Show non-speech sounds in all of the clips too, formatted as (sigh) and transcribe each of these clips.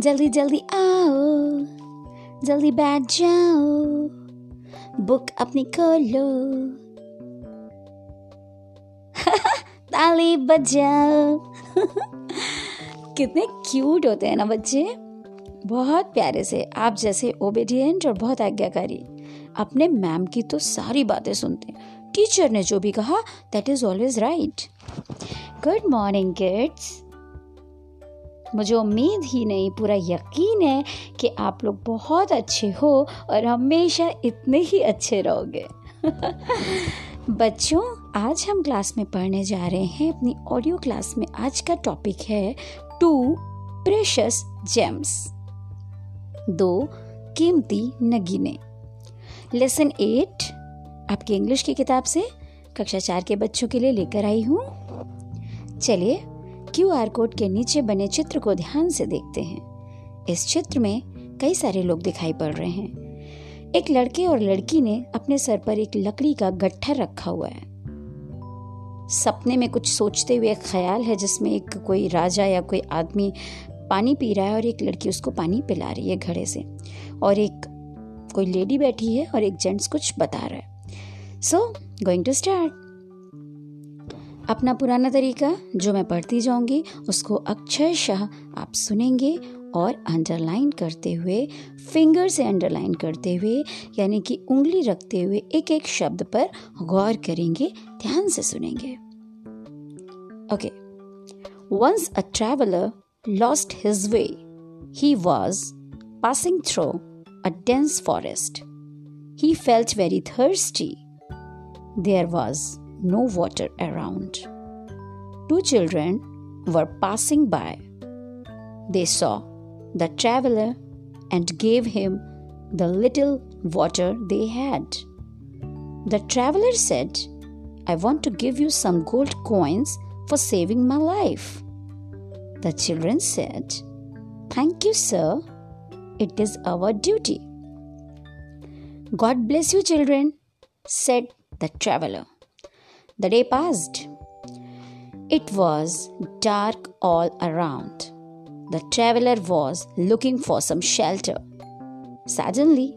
जल्दी जल्दी आओ, जल्दी बैठ जाओ, बुक अपनी खोलो। (laughs) ताली बजाओ। (laughs) कितने क्यूट होते हैं ना बच्चे। बहुत प्यारे से, आप जैसे ओबेडियंट और बहुत आज्ञाकारी। अपने मैम की तो सारी बातें सुनते हैं। टीचर ने जो भी कहा that is always right good morning kids मुझे उम्मीद ही नहीं, पूरा यकीन है कि आप लोग बहुत अच्छे हो और हमेशा इतने ही अच्छे रहोगे। (laughs) बच्चों, आज हम क्लास में पढ़ने जा रहे हैं। अपनी ऑडियो क्लास में आज का टॉपिक है टू प्रेशस जेम्स दो कीमती नगीने। लेसन एट आपकी इंग्लिश की किताब से कक्षा चार के बच्चों के लिए लेकर आई हूँ। चलिए क्यू आर कोड के नीचे बने चित्र को ध्यान से देखते हैं। इस चित्र में कई सारे लोग दिखाई पड़ रहे हैं। एक लड़के और लड़की ने अपने सर पर एक लकड़ी का गट्ठर रखा हुआ है। सपने में कुछ सोचते हुए एक ख्याल है जिसमें एक कोई राजा या कोई आदमी पानी पी रहा है और एक लड़की उसको पानी पिला रही है घड़े से। और एक कोई लेडी बैठी है और एक जेंट्स कुछ बता रहा है। सो गोइंग टू स्टार्ट अपना पुराना तरीका, जो मैं पढ़ती जाऊँगी, उसको अक्षरशः आप सुनेंगे और अंडरलाइन करते हुए फिंगर से अंडरलाइन करते हुए, यानी कि उंगली रखते हुए एक एक शब्द पर गौर करेंगे, ध्यान से सुनेंगे। Okay once a traveller lost his way he was passing through a dense forest he felt very thirsty there was no water around. Two children were passing by. They saw the traveler and gave him the little water they had. The traveler said, I want to give you some gold coins for saving my life. The children said, Thank you, sir. It is our duty. God bless you, children, said the traveler. The day passed. It was dark all around. The traveler was looking for some shelter. Suddenly,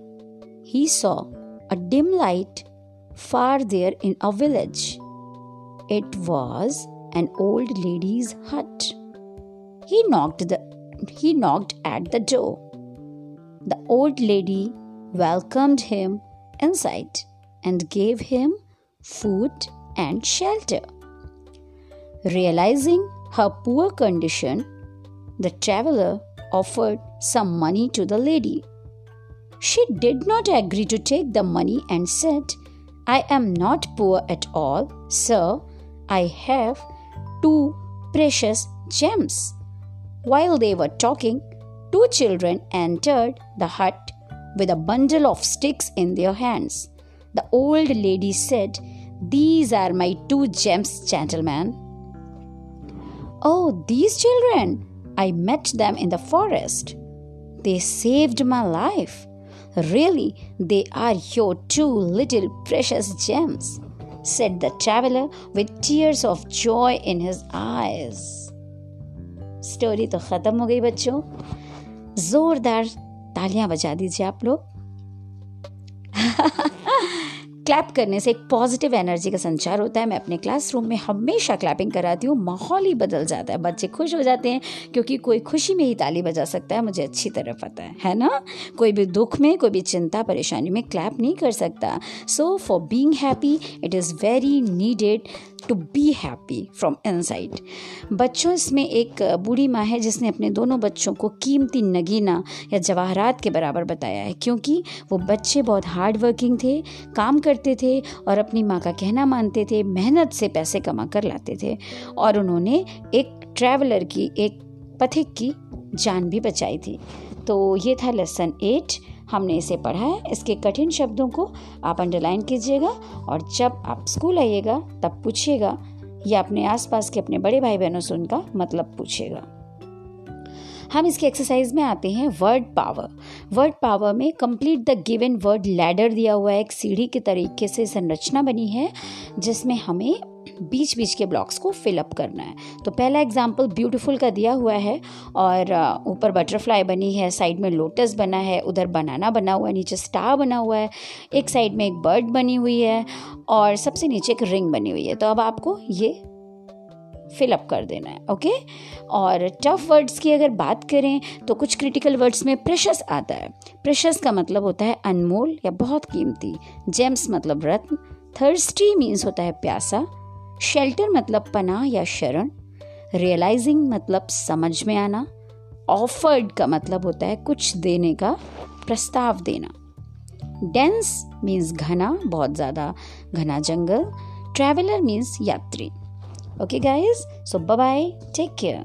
he saw a dim light far there in a village. It was an old lady's hut. He knocked the he knocked at the door. The old lady welcomed him inside and gave him food and shelter. Realizing her poor condition, the traveler offered some money to the lady. She did not agree to take the money and said, I am not poor at all, sir. I have two precious gems. While they were talking, two children entered the hut with a bundle of sticks in their hands. The old lady said, these are my two gems, gentlemen. Oh, these children! I met them in the forest. They saved my life. Really, they are your two little precious gems, said the traveler with tears of joy in his eyes. Story तो खत्म हो गई बच्चों जोरदार तालियां बजा दीजिए आप लोग (laughs) क्लैप करने से एक पॉजिटिव एनर्जी का संचार होता है। मैं अपने क्लासरूम में हमेशा क्लैपिंग कराती हूँ। माहौल ही बदल जाता है। बच्चे खुश हो जाते हैं क्योंकि कोई खुशी में ही ताली बजा सकता है। मुझे अच्छी तरह पता है। है ना? कोई भी दुख में, कोई भी चिंता, परेशानी में क्लैप नहीं कर सकता। So for being happy it is very needed to be happy from inside बच्चों, इसमें एक बूढ़ी माँ है जिसने अपने दोनों बच्चों को कीमती नगीना या जवाहरात के बराबर बताया है। क्योंकि वो बच्चे बहुत हार्ड वर्किंग थे, काम करते थे और अपनी माँ का कहना मानते थे, मेहनत से पैसे कमा कर लाते थे और उन्होंने एक ट्रैवलर की, एक पथिक की जान भी बचाई थी। तो ये था लेसन एट हमने इसे पढ़ा है। इसके कठिन शब्दों को आप अंडरलाइन कीजिएगा और जब आप स्कूल आइएगा, तब पूछिएगा या अपने आसपास के अपने बड़े भाई बहनों से उनका मतलब पूछिएगा। हम इसके एक्सरसाइज में आते हैं वर्ड पावर वर्ड पावर में complete the given word ladder दिया हुआ है, एक सीढ़ी के तरीके से संरचना बनी है, जिसमें हमें बीच बीच के ब्लॉक्स को फिल अप करना है। तो पहला एग्ज़ाम्पल ब्यूटीफुल का दिया हुआ है और ऊपर बटरफ्लाई बनी है साइड में लोटस बना है, उधर बनाना बना हुआ है, नीचे स्टार बना हुआ है, एक साइड में एक बर्ड बनी हुई है और सबसे नीचे एक रिंग बनी हुई है। तो अब आपको ये फिलअप कर देना है ओके और टफ वर्ड्स की अगर बात करें तो कुछ क्रिटिकल वर्ड्स में प्रेशस आता है। प्रेशस का मतलब होता है अनमोल या बहुत कीमती। जेम्स मतलब रत्न। थर्स्टी मीन्स होता है प्यासा। शेल्टर मतलब पनाह या शरण। रियलाइजिंग मतलब समझ में आना। ऑफर्ड का मतलब होता है कुछ देने का प्रस्ताव देना। डेंस मीन्स घना, बहुत ज़्यादा। घना जंगल। ट्रैवलर मीन्स यात्री। Okay, guys, so bye bye. Take care.